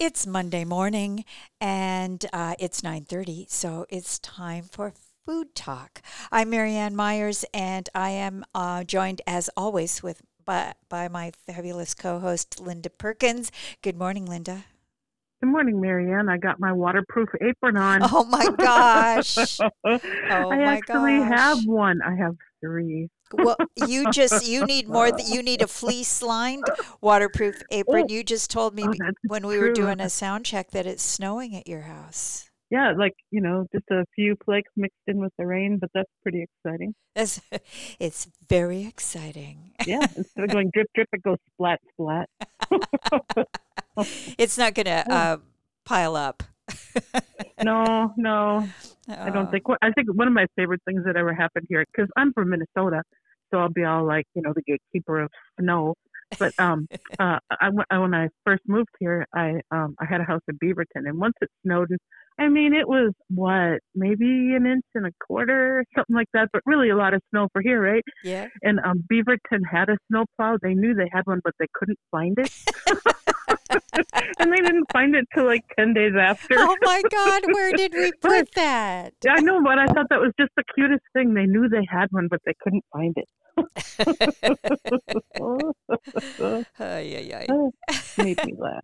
It's Monday morning and uh, it's 9:30, so it's time for food talk. I'm Merianne Myers, and I am uh, joined as always with by, by my fabulous co-host Linda Perkins. Good morning, Linda. Good morning, Merianne. I got my waterproof apron on. Oh my gosh! oh I my actually gosh. have one. I have three. Well, you just you need more. Th- you need a fleece lined waterproof apron. Oh. You just told me Oh, when we were doing a sound check that it's snowing at your house. Yeah, like, you know, just a few flakes mixed in with the rain, but that's pretty exciting. That's, it's very exciting. Yeah, instead of going drip, drip, it goes splat, splat. It's not going to uh, pile up. No, no, I don't think. I think one of my favorite things that ever happened here, because I'm from Minnesota, so I'll be all like, you know, the gatekeeper of snow. But um, uh, I, when I first moved here, I um, I had a house in Beaverton, and once it snowed, and I mean, it was what maybe an inch and a quarter, something like that, but really a lot of snow for here, right? Yeah. And um, Beaverton had a snowplow. They knew they had one, but they couldn't find it, and they didn't find it till like ten days after. Oh my God, where did we put that? Yeah, I know, but I thought that was just the cutest thing. They knew they had one, but they couldn't find it. Ay, ay, ay. Made me laugh.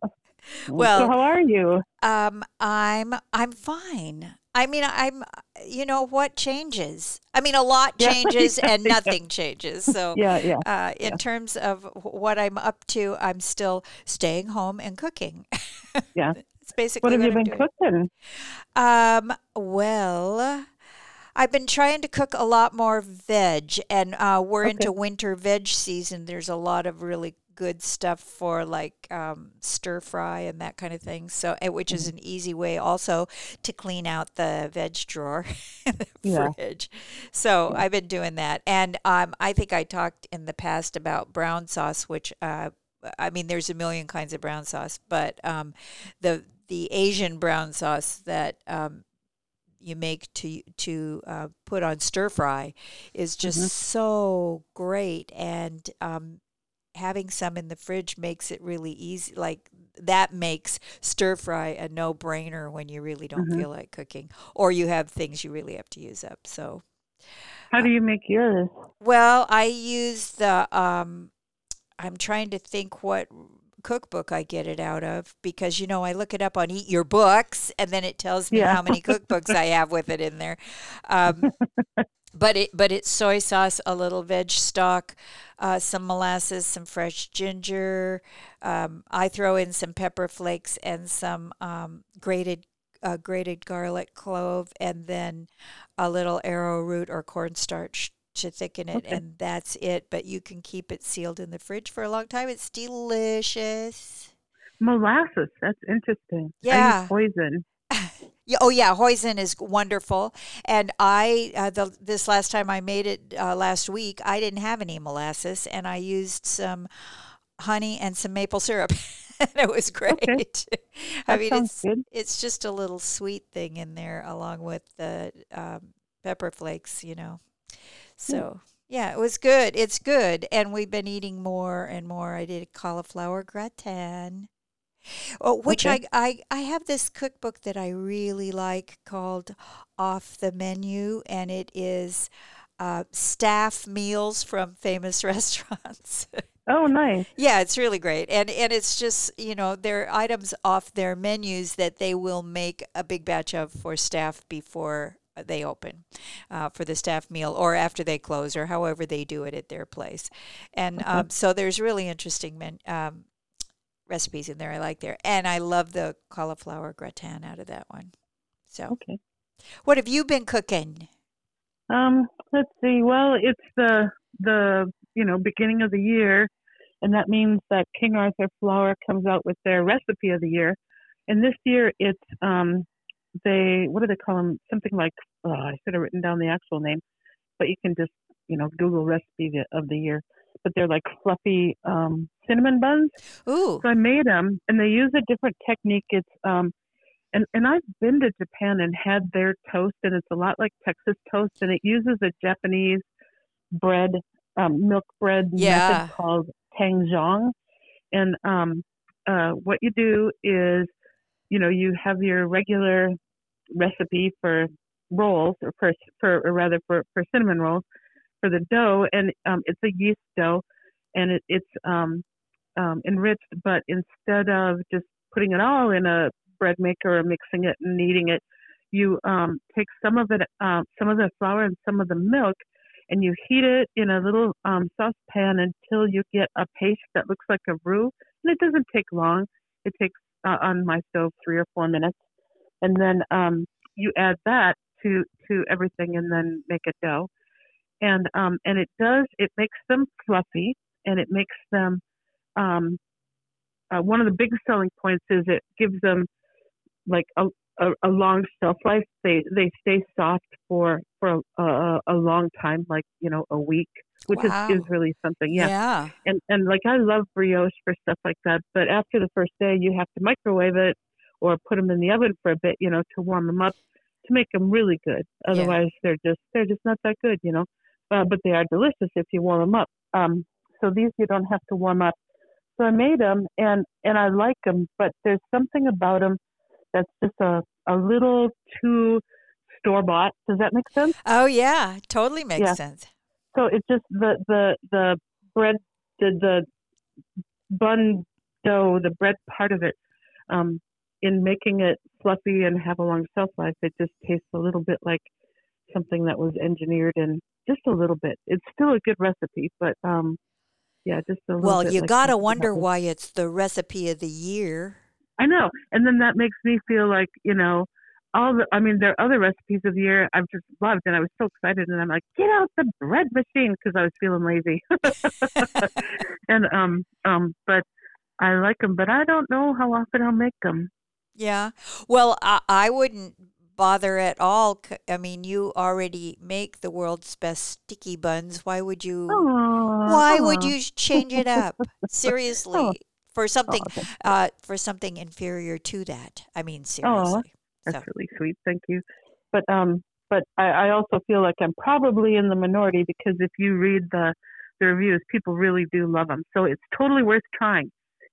Well- so how are you? Um, I'm I'm fine. I mean, I'm. You know what changes? I mean, a lot Yeah. changes and Yeah. nothing changes. So. Yeah, yeah. Uh, in terms of what I'm up to, I'm still staying home and cooking. Yeah. it's basically What have you I'm been doing. cooking? Um, well, I've been trying to cook a lot more veg, and uh, we're Okay. into winter veg season. There's a lot of really good stuff for like um, stir fry and that kind of thing. So, eh, which Mm-hmm. is an easy way also to clean out the veg drawer in the Yeah. fridge. So Yeah. I've been doing that, and um, I think I talked in the past about brown sauce, which uh, I mean, there's a million kinds of brown sauce, but um, the the Asian brown sauce that um, you make to to uh, put on stir fry is just Mhm. so great, and um, having some in the fridge makes it really easy. Like that makes stir fry a no brainer when you really don't Mhm. feel like cooking, or you have things you really have to use up. So. How do you make yours? Well, I use the um I'm trying to think what cookbook I get it out of because you know I look it up on Eat Your Books and then it tells me Yeah. how many cookbooks I have with it in there. Um, but it but it's soy sauce, a little veg stock, uh, some molasses, some fresh ginger. Um, I throw in some pepper flakes and some um, grated uh, grated garlic clove, and then a little arrowroot or cornstarch to thicken it, Okay. and that's it. But you can keep it sealed in the fridge for a long time. It's delicious. Molasses. That's interesting. Yeah. hoisin. Yeah, oh yeah, hoisin is wonderful. And I, uh, the this last time I made it uh, last week, I didn't have any molasses, and I used some honey and some maple syrup, and it was great. I That mean, it's good. it's just a little sweet thing in there, along with the um, pepper flakes, you know. So yeah, it was good. It's good, and we've been eating more and more. I did a cauliflower gratin. Oh, which Okay. I, I I have this cookbook that I really like called Off the Menu, and it is uh, staff meals from famous restaurants. Oh, nice. yeah, it's really great, and and it's just you know there are items off their menus that they will make a big batch of for staff before they open uh, for the staff meal or after they close or however they do it at their place, and Okay. um, so there's really interesting men, um, recipes in there I like there, and I love the cauliflower gratin out of that one. So, Okay. what have you been cooking? Um, let's see. Well, it's the the you know beginning of the year, and that means that King Arthur Flour comes out with their recipe of the year, and this year it's um they what do they call them? Something like oh, I should have written down the actual name, but you can just you know Google recipe of the year. But they're like fluffy um, cinnamon buns. Ooh, So I made them, and they use a different technique. It's um, and and I've been to Japan and had their toast, and it's a lot like Texas toast, and it uses a Japanese bread, um, milk bread Yeah. method called tangzhong. And um, uh, what you do is you know, you have your regular recipe for rolls, or for, for or rather for, for cinnamon rolls, for the dough, and um, it's a yeast dough, and it, it's um, um, enriched. But instead of just putting it all in a bread maker or mixing it and kneading it, you um, take some of it, uh, some of the flour and some of the milk, and you heat it in a little um, saucepan until you get a paste that looks like a roux. And it doesn't take long. It takes uh, on my stove three or four minutes, and then um, you add that to to everything, and then make a dough. And um, and it does it makes them fluffy, and it makes them um, uh, one of the big selling points is it gives them like a, a, a long shelf life. They they stay soft for for a, a long time, like you know a week, which wow. is, is really something. Yeah. yeah. And and like I love brioche for stuff like that, but after the first day, you have to microwave it or put them in the oven for a bit, you know, to warm them up to make them really good. Otherwise, yeah. they're just they're just not that good, you know. Uh, but they are delicious if you warm them up. Um, so these you don't have to warm up. So I made them and and I like them, but there's something about them that's just a, a little too store bought. Does that make sense? Oh yeah, totally makes yeah. sense. So it's just the the the bread the the bun dough, the bread part of it, um, in making it fluffy and have a long shelf life, it just tastes a little bit like something that was engineered and just a little bit. It's still a good recipe, but um, yeah, just a little. Well, you like gotta wonder why it's the recipe of the year. I know. And then that makes me feel like, you know, all the, I mean, there are other recipes of the year I've just loved and I was so excited and I'm like, get out the bread machine because I was feeling lazy. and, um, um, but I like them, but I don't know how often I'll make them. Yeah. Well, I, I wouldn't bother at all. I mean, you already make the world's best sticky buns. Why would you? Aww, why aww. would you change it up? Seriously. Oh for something oh, uh, for something inferior to that. I mean, seriously. Oh, that's so. really sweet. Thank you. But um, but I, I also feel like I'm probably in the minority because if you read the the reviews, people really do love them. So it's totally worth trying,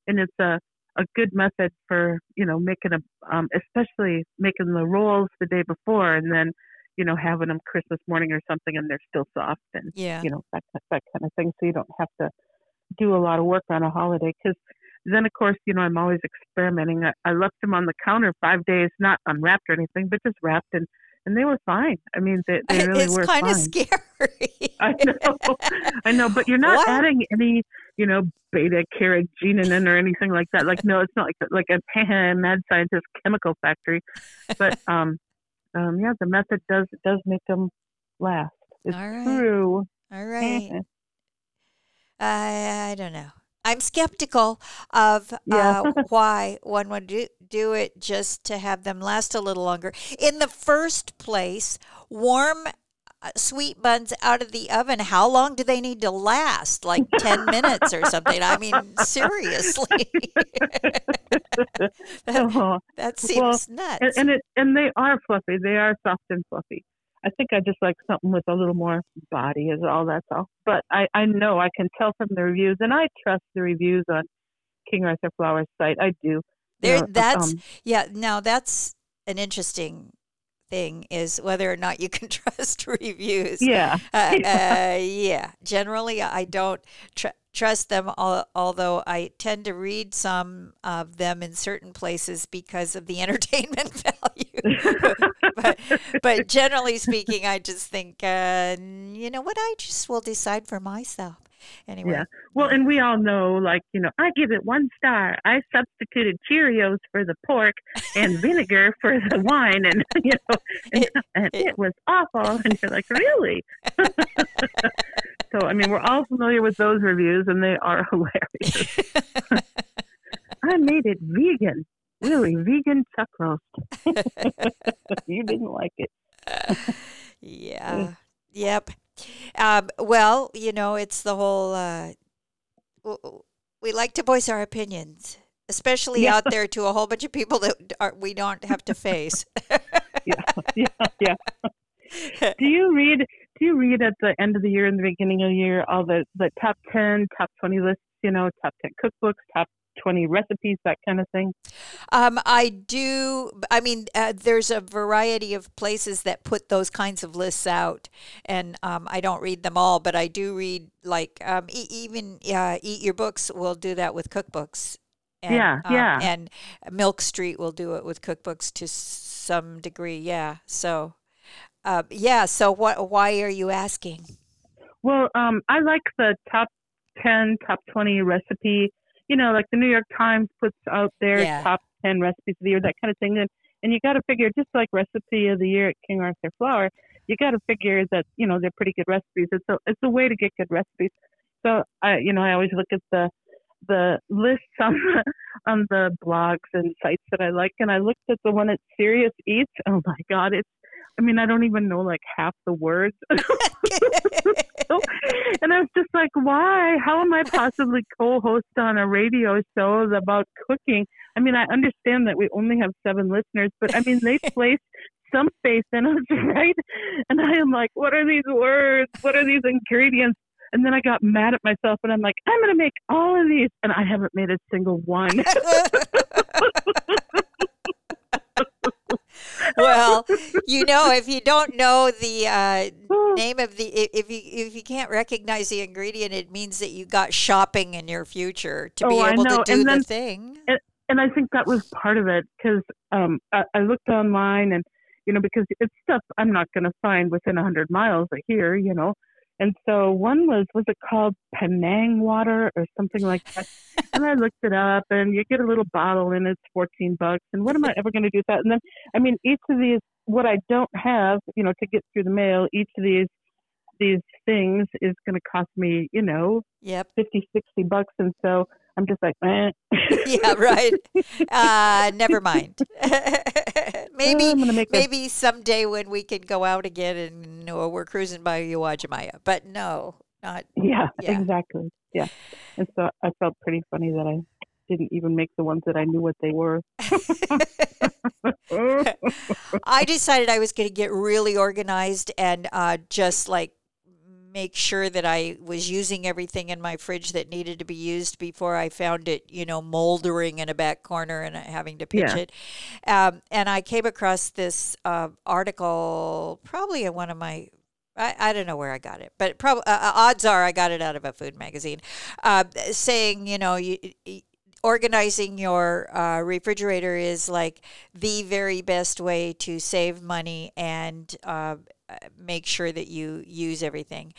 and it's a a good method for you know making a um, especially making the rolls the day before and then you know having them Christmas morning or something and they're still soft and yeah you know that that kind of thing. So you don't have to do a lot of work on a holiday because then, of course, you know, I'm always experimenting. I, I left them on the counter five days, not unwrapped or anything, but just wrapped, and and they were fine. I mean, they, they really it's were kind of scary. I know, I know, but you're not what? adding any, you know, beta carotene or anything like that. Like, no, it's not like like a mad scientist chemical factory. But um, um, yeah, the method does does make them last. It's All right. true. All right. I I don't know. I'm skeptical of Yeah. uh, why one would do, do it just to have them last a little longer. In the first place, warm uh, sweet buns out of the oven, how long do they need to last? Like 10 minutes or something? I mean, seriously. that, Uh-huh. that Well, seems nuts. and, and it and they are fluffy. They are soft and fluffy. I think I just like something with a little more body is all that's all. But I, I know I can tell from the reviews and I trust the reviews on King Arthur Flour's site. I do. There, You know, that's um, yeah. Now that's an interesting thing is whether or not you can trust reviews. yeah. Uh, uh, yeah. Generally, I don't tr- trust them. Al- although I tend to read some of them in certain places because of the entertainment value. but, but generally speaking, I just think, uh, you know what? I just will decide for myself. Anyway. Yeah. Well, and we all know, like, you know, I give it one star. I substituted Cheerios for the pork and vinegar for the wine, and you know, and, and it was awful. And you're like, really? so, I mean, we're all familiar with those reviews, and they are hilarious. I made it vegan, really vegan chuck roast. you didn't like it. yeah. Yep. Um, well, you know, it's the whole. Uh, we like to voice our opinions, especially Yeah. out there to a whole bunch of people that are, we don't have to face. yeah, yeah, yeah. do you read? Do you read at the end of the year and the beginning of the year all the the top ten, top twenty lists? You know, top ten cookbooks, top 20 recipes, that kind of thing? Um, I do. I mean, uh, there's a variety of places that put those kinds of lists out, and um, I don't read them all, but I do read like um, e- even uh, Eat Your Books will do that with cookbooks. And, Yeah, um, yeah. And Milk Street will do it with cookbooks to some degree. Yeah. So, uh, yeah. So, what? Why are you asking? Well, um, I like the top 10, top 20 recipe. You know, like the New York Times puts out their Yeah. top 10 recipes of the year, that kind of thing. And, and you got to figure, just like recipe of the year at King Arthur Flour, you got to figure that, you know, they're pretty good recipes. It's a, it's a way to get good recipes. So, I, you know, I always look at the, the lists on the, on the blogs and sites that I like. And I looked at the one at Serious Eats. Oh my God, it's, I mean, I don't even know like half the words. was just like, why? How am I possibly co-host on a radio show about cooking? I mean, I understand that we only have seven listeners, but I mean, they place some faith in us, right? And I am like, what are these words? What are these ingredients? And then I got mad at myself, and I'm like, I'm going to make all of these, and I haven't made a single one. well, you know, if you don't know the uh, name of the, if you if you can't recognize the ingredient, it means that you got shopping in your future to be Oh, I able to do And the then- thing. and I think that was part of it because um, I, I looked online and you know because it's stuff I'm not going to find within a hundred miles of here, you know. And so one was was it called Penang water or something like that? and I looked it up, and you get a little bottle, and it's fourteen bucks. And what am I ever going to do with that? And then I mean, each of these, what I don't have, you know, to get through the mail, each of these these things is going to cost me, you know, Yep. 50, 60 bucks. And so I'm just like, eh. Yeah. Right. Uh, never mind. maybe I'm gonna a maybe someday when we can go out again and we're cruising by Uwajimaya. But no, not. Yeah, Yeah. exactly. Yeah. And so I felt pretty funny that I didn't even make the ones that I knew what they were. I decided I was going to get really organized and uh, just like make sure that I was using everything in my fridge that needed to be used before I found it, you know, moldering in a back corner and having to pitch Yeah. it. Um, and I came across this uh, article, probably in one of my. I, I don't know where I got it, but probably uh, odds are I got it out of a food magazine, uh, saying you know you, y- organizing your uh, refrigerator is like the very best way to save money and uh, uh, make sure that you use everything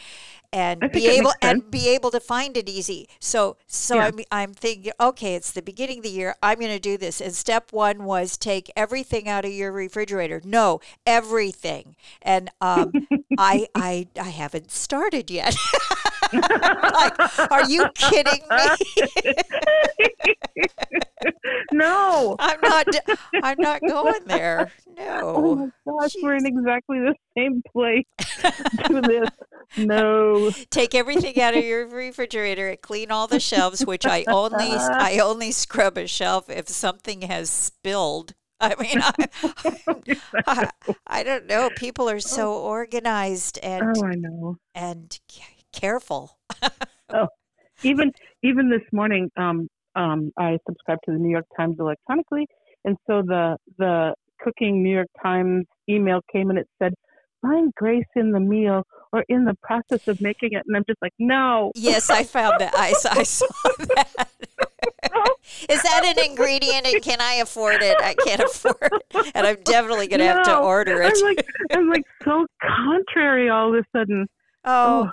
and be able and be able to find it easy. So so Yeah. I'm I'm thinking okay, it's the beginning of the year. I'm going to do this. And step 1 was take everything out of your refrigerator. No, everything. And um I I I haven't started yet. like, are you kidding me? no. I'm not I'm not going there. No. Oh gosh, we're in exactly the same place. Do this. No. Take everything out of your refrigerator and clean all the shelves, which I only I only scrub a shelf if something has spilled. I mean, I, I, I don't know. People are so organized and Oh, I know. and careful. Even even this morning, um, um, I subscribed to the New York Times electronically, and so the the cooking New York Times email came and it said, "Find grace in the meal or in the process of making it," and I'm just like, no. Yes, I found that. I, I saw that. Is that an ingredient and can I afford it? I can't afford it. And I'm definitely going to have to order it. I'm like, I'm like so contrary all of a sudden. Oh,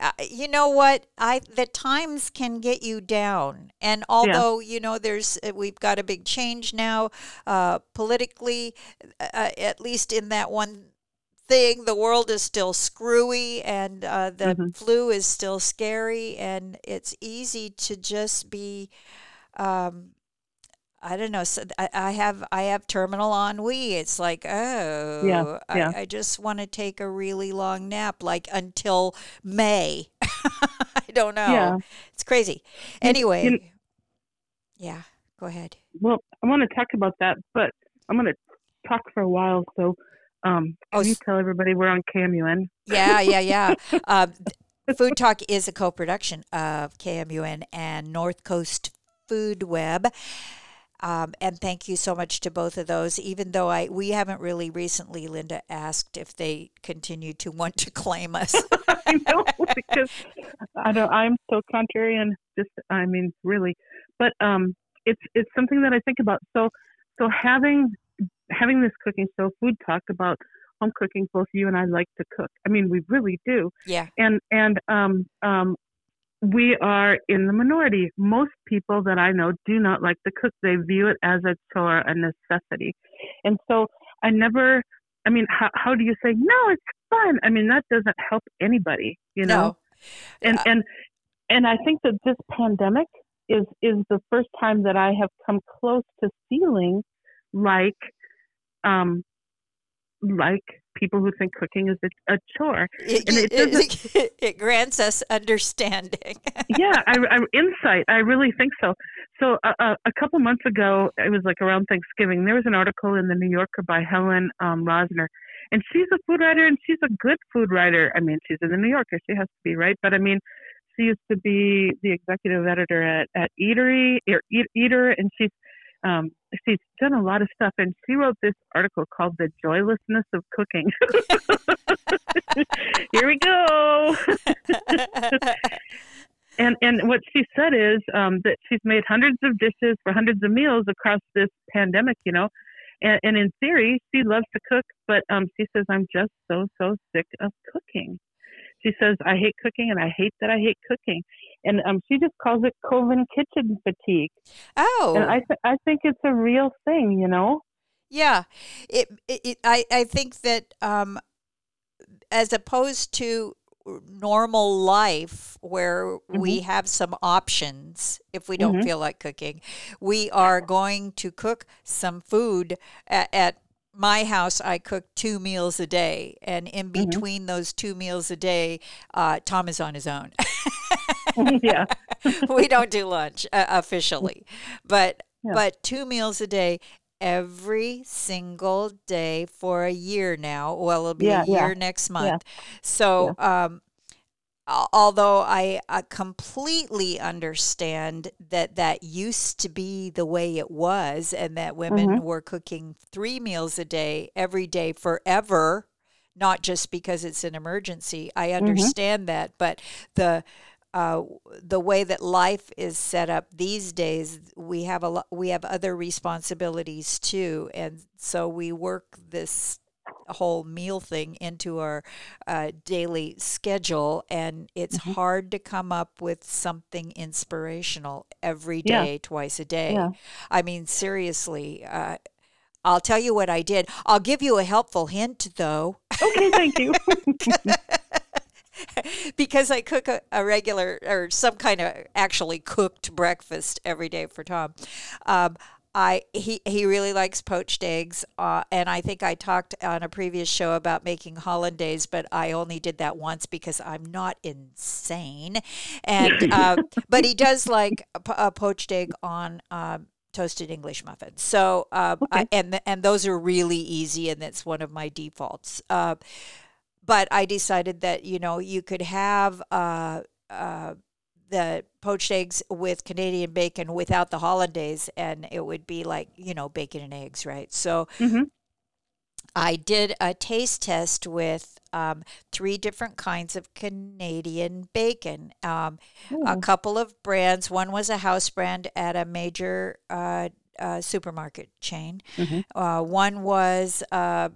uh, you know what? I the times can get you down, and although you know there's uh, we've got a big change now uh, politically, uh, at least in that one thing, the world is still screwy, and uh, the Mhm. flu is still scary, and it's easy to just be. Um, I don't know. So I, I have I have terminal ennui. It's like, oh, yeah. I, I just want to take a really long nap, like until May. I don't know. Yeah. It's crazy. Anyway, you- yeah. Go ahead. Well, I want to talk about that, but I'm going to talk for a while. So, um, Oh, you tell everybody we're on KMUN? Yeah, yeah, yeah. um, Food Talk is a co-production of KMUN and North Coast Food Web. Um, and thank you so much to both of those. Even though I we haven't really recently, Linda asked if they continue to want to claim us. I know because I don't. I'm so contrarian. Just I mean, really, but um, it's it's something that I think about. So so having having this cooking show, food talk about home cooking. Both you and I like to cook. I mean, we really do. Yeah. And and um um we are in the minority. Most people that I know do not like to cook. They view it as a chore, a necessity. And so I never, I mean, how, how do you say, no, it's fun? I mean, that doesn't help anybody, you know? No. And, Uh, and, and I think that this pandemic is, is the first time that I have come close to feeling like, um, like people who think cooking is a, a chore. It, and it it, it grants us understanding. yeah, I, I, insight. I really think so. So uh, uh, a couple months ago, it was like around Thanksgiving. There was an article in the New Yorker by Helen um, Rosner, and she's a food writer, and she's a good food writer. I mean, she's in the New Yorker. She has to be right, but I mean, she used to be the executive editor at at Eatery or Eater, and she's um, she's done a lot of stuff, and she wrote this article called "The Joylessness of Cooking." Here we go. and and what she said is um, that she's made hundreds of dishes for hundreds of meals across this pandemic. You know, and, and in theory, she loves to cook, but um, she says, "I'm just so so sick of cooking." She says, "I hate cooking, and I hate that I hate cooking." And um, she just calls it COVID kitchen fatigue. oh, And I th- I think it's a real thing, you know. Yeah, it, it, it I I think that um, as opposed to normal life where we have some options if we don't Mhm. feel like cooking, we are going to cook some food at, at my house. I cook two meals a day, and in Mhm. between those two meals a day, uh, Tom is on his own. yeah. we don't do lunch uh, officially, but Yeah. but two meals a day every single day for a year now. Well, it'll be Yeah, a yeah, year next month. So, um, although I, completely understand that that used to be the way it was, and that women Mhm. were cooking three meals a day every day forever. Not just because it's an emergency. I understand that, but the uh, the way that life is set up these days, we have a lo- we have other responsibilities too, and so we work this whole meal thing into our uh, daily schedule, and it's Mhm. hard to come up with something inspirational every day, Yeah. twice a day. Yeah. I mean, seriously. Uh, I'll tell you what I did. I'll give you a helpful hint, though. Okay, thank you. because I cook a, a regular or some kind of actually cooked breakfast every day for Tom. Um, I he he really likes poached eggs, uh, and I think I talked on a previous show about making hollandaise, but I only did that once because I'm not insane. And uh, but he does like a, a poached egg on. Um, toasted English muffins. So, uh, I, and and those are really easy, and that's one of my defaults. But I decided that you know you could have uh, uh, the poached eggs with Canadian bacon without the hollandaise, and it would be like you know bacon and eggs, right? So Mhm. I did a taste test with um, three different kinds of Canadian bacon. Um, a couple of brands. One was a house brand at a major uh, uh, supermarket chain. Mhm. Uh, one was uh,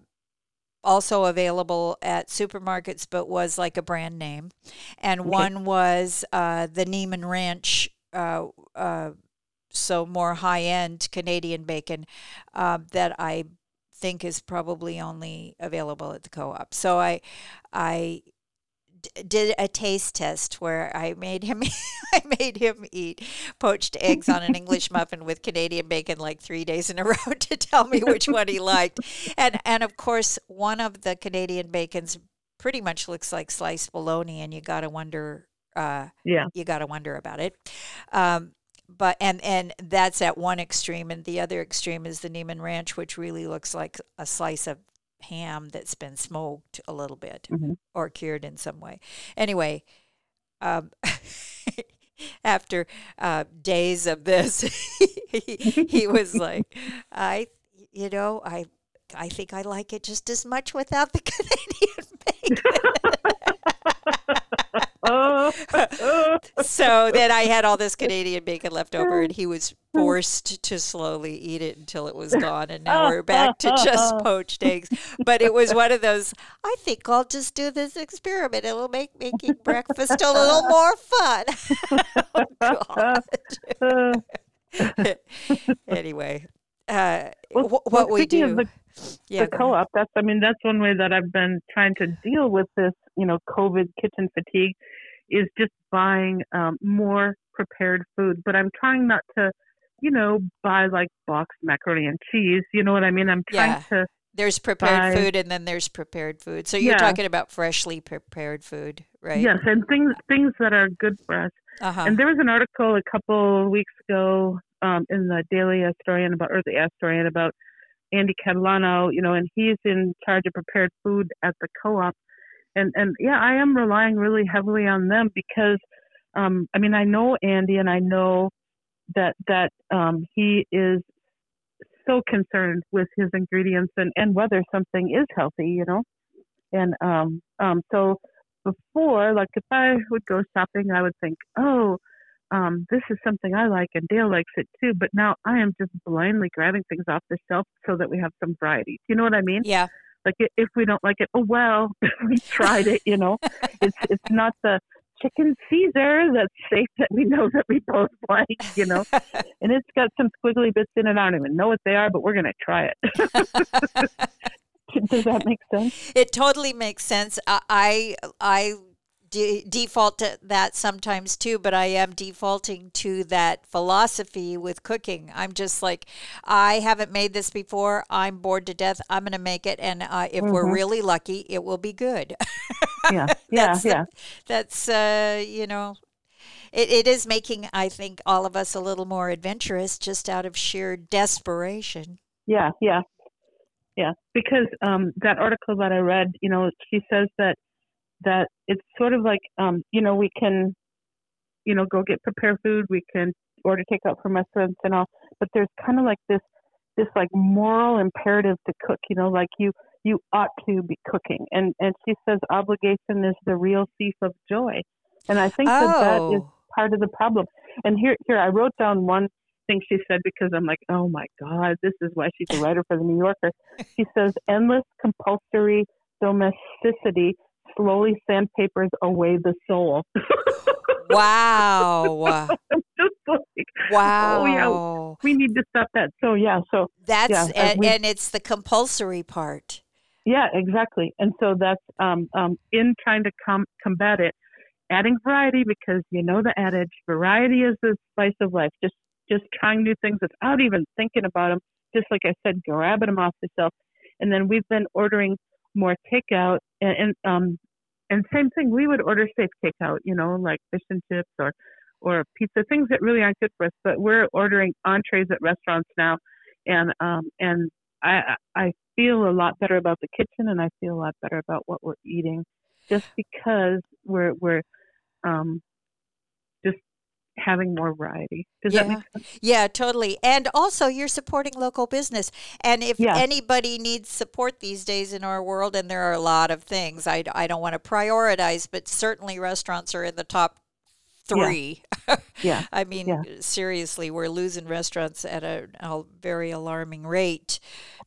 also available at supermarkets, but was like a brand name. And Okay. one was uh, the Niman Ranch. Uh, uh, so more high end Canadian bacon uh, that I think is probably only available at the co-op. So I I d- did a taste test where I made him I made him eat poached eggs on an English muffin with Canadian bacon like 3 days in a row to tell me which one he liked. And and of course one of the Canadian bacons pretty much looks like sliced bologna and you got to wonder uh Yeah. you got to wonder about it. Um, but and and that's at one extreme, and the other extreme is the Niman Ranch, which really looks like a slice of ham that's been smoked a little bit Mhm. or cured in some way. Anyway, um, after uh, days of this, he, he was like, I, you know, I, I think I like it just as much without the Canadian bacon. so then I had all this Canadian bacon left over, and he was forced to slowly eat it until it was gone. And now we're back to just poached eggs. But it was one of those. I think I'll just do this experiment. It'll make making breakfast a little more fun. oh, anyway, uh, well, what well, we do. The, yeah, the co-op. That's. I mean, that's one way that I've been trying to deal with this. You know, COVID kitchen fatigue is just buying um, more prepared food. But I'm trying not to, you know, buy like boxed macaroni and cheese. You know what I mean? I'm trying yeah. to. There's prepared buy, food and then there's prepared food. So you're yeah. talking about freshly prepared food, right? Yes, and things things that are good for us. Uh-huh. And there was an article a couple weeks ago um, in the Daily Astorian about, or the Astorian about Andy Catalano, you know, and he's in charge of prepared food at the co-op and and yeah, I am relying really heavily on them because um, I mean I know Andy and I know that that um, he is so concerned with his ingredients and and whether something is healthy, you know, and um um so before like if I would go shopping, I would think, oh. Um, this is something I like and Dale likes it too, but now I am just blindly grabbing things off the shelf so that we have some variety. Do you know what I mean? Yeah. Like if we don't like it, oh well, we tried it. You know, it's it's not the chicken Caesar that's safe that we know that we both like. You know, and it's got some squiggly bits in it. I don't even know what they are, but we're gonna try it. Does that make sense? It totally makes sense. I I de- default to that sometimes too, but I am defaulting to that philosophy with cooking. I'm just like, I haven't made this before. I'm bored to death. I'm going to make it, and uh, if mm-hmm. we're really lucky, it will be good. yeah, yeah, that's, yeah. That's uh, you know, it, it is making I think all of us a little more adventurous just out of sheer desperation. Yeah, yeah, yeah. Because um, that article that I read, you know, she says that that it's sort of like um, you know we can you know go get prepared food we can order takeout from restaurants and all but there's kind of like this this like moral imperative to cook you know like you you ought to be cooking and and she says obligation is the real thief of joy and i think oh. that that is oh. part of the problem and here here i wrote down one thing she said because i'm like oh my god this is why she's a writer for the new yorker she says endless compulsory domesticity slowly sandpapers away the soul. wow. like, wow. Oh, yeah, we need to stop that. So, yeah. So that's, yeah, and, we, and it's the compulsory part. Yeah, exactly. And so that's um, um, in trying to com- combat it, adding variety because you know the adage, variety is the spice of life. Just just trying new things without even thinking about them. Just like I said, grabbing them off the shelf. And then we've been ordering more takeout and, and um and same thing we would order safe takeout you know like fish and chips or or pizza things that really aren't good for us but we're ordering entrees at restaurants now. And um and i i feel a lot better about the kitchen and i feel a lot better about what we're eating just because we're we're um having more variety. Does yeah. that make sense? Yeah, totally. And also, you're supporting local business. And if yeah. anybody needs support these days in our world, and there are a lot of things, I, I don't want to prioritize, but certainly restaurants are in the top three. Yeah. yeah. I mean, yeah. seriously, we're losing restaurants at a, a very alarming rate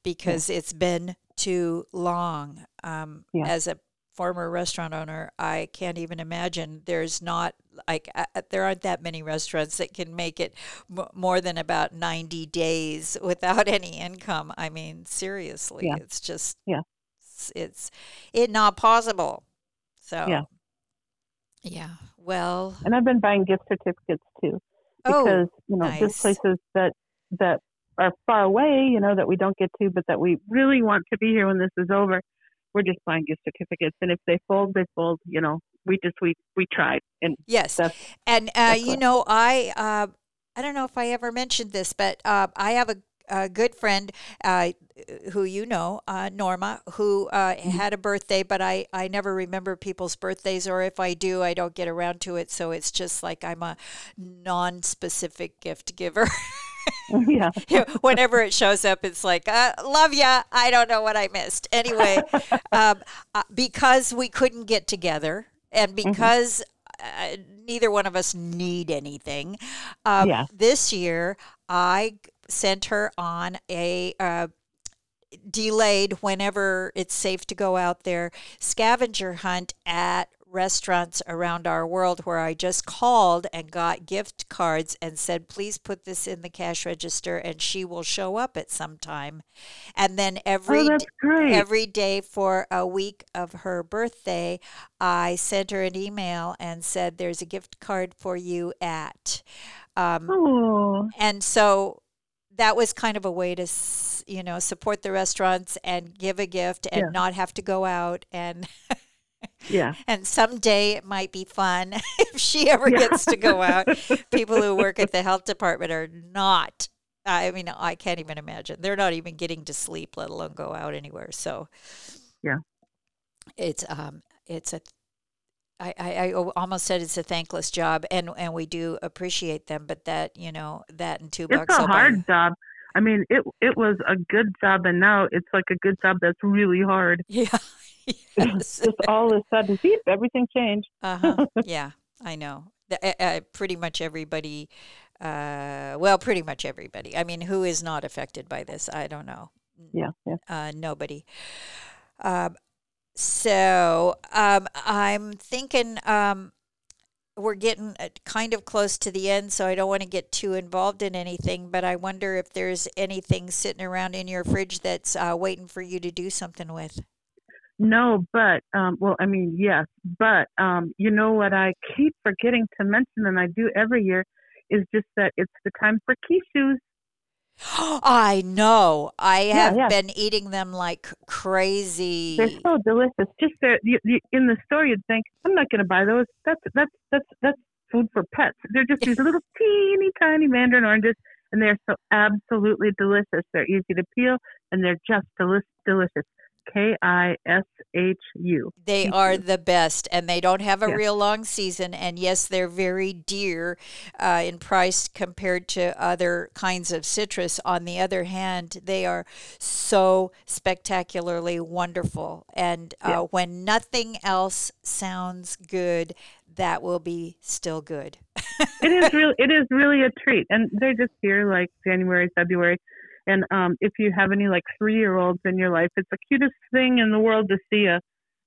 because yeah. it's been too long. Um, as a former restaurant owner, I can't even imagine. There's not like uh, there aren't that many restaurants that can make it m- more than about 90 days without any income. I mean, seriously, yeah. it's just yeah, it's, it's it not possible. So yeah, yeah. Well, and I've been buying gift certificates too oh, because oh, you know nice. just places that that are far away, you know, that we don't get to, but that we really want to be here when this is over we're just buying gift certificates and if they fold they fold you know we just we we tried and yes and uh, you know i uh, i don't know if i ever mentioned this but uh, i have a a good friend uh, who you know, uh, Norma, who uh, Mm-hmm. had a birthday, but I, I never remember people's birthdays, or if I do, I don't get around to it. So it's just like I'm a non specific gift giver. yeah. Whenever it shows up, it's like, uh, love ya. I don't know what I missed. Anyway, um, uh, because we couldn't get together and Mm-hmm. because uh, neither one of us need anything, um, Yeah. this year I sent her on a uh, delayed whenever it's safe to go out there scavenger hunt at restaurants around our world where I just called and got gift cards and said please put this in the cash register and she will show up at some time. And then every Oh, every day for a week of her birthday I sent her an email and said there's a gift card for you at um, oh, and so that was kind of a way to you know support the restaurants and give a gift and Yeah. not have to go out and yeah. and someday it might be fun if she ever Yeah. gets to go out people who work at the health department are not i mean i can't even imagine they're not even getting to sleep let alone go out anywhere so Yeah. it's um it's a I, I, I o- almost said it's a thankless job and and we do appreciate them but that you know that and two It's bucks a will buy hard you- job. I mean, it it was a good job, and now it's like a good job that's really hard. Yeah. Yes. Just all of a sudden, beep, everything changed. Uh-huh. Yeah, I know. The- uh, uh, pretty much everybody, uh, well, pretty much everybody. I mean, who is not affected by this? I don't know. Yeah, yeah. Uh, nobody. Um, so um, I'm thinking um, we're getting uh, kind of close to the end, so I don't want to get too involved in anything. But I wonder if there's anything sitting around in your fridge that's uh, waiting for you to do something with. No, but um, well, I mean, yes, but um, you know what? I keep forgetting to mention, and I do every year, is just that it's the time for Kishus. I know. I have yeah. been eating them like crazy. They're so delicious. Just they're, you, you, in the store, you'd think I'm not going to buy those. That's that's that's that's food for pets. They're just these little teeny tiny mandarin oranges, and they're so absolutely delicious. They're easy to peel, and they're just deli- delicious. K I S H U. They are the best, and they don't have a Yeah. real long season. And yes, they're very dear uh, in price compared to other kinds of citrus. On the other hand, they are so spectacularly wonderful. And uh, Yeah. when nothing else sounds good, that will be still good. it is really, It is really a treat, and they're just here like January, February. And um, if you have any like three year olds in your life, it's the cutest thing in the world to see a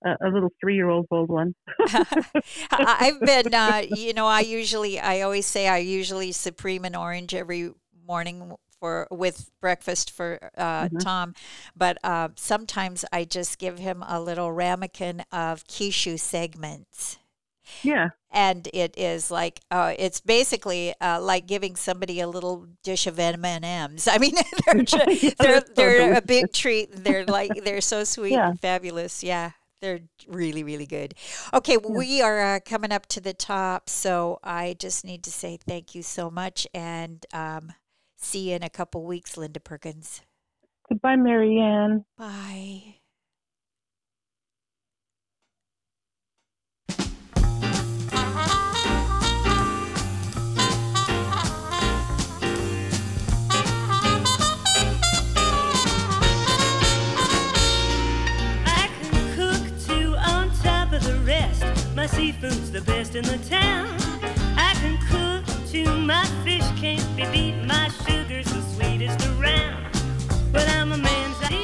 a, little three year old hold one. I've been, uh, you know, I usually, I always say I usually supreme an orange every morning for with breakfast for uh, Mhm. Tom, but uh, sometimes I just give him a little ramekin of Kishu segments. Yeah, And it is like uh, it's basically uh, like giving somebody a little dish of M and M's. I mean, they're ju- Yeah, they're so they're a big treat. They're like they're so sweet Yeah. and fabulous. Yeah, they're really really good. Okay, we are uh, coming up to the top, so I just need to say thank you so much, and um, see you in a couple weeks, Linda Perkins. Goodbye, Merianne. Bye. My seafood's the best in the town. I can cook too, my fish can't be beat. My sugar's the sweetest around. But I'm a man.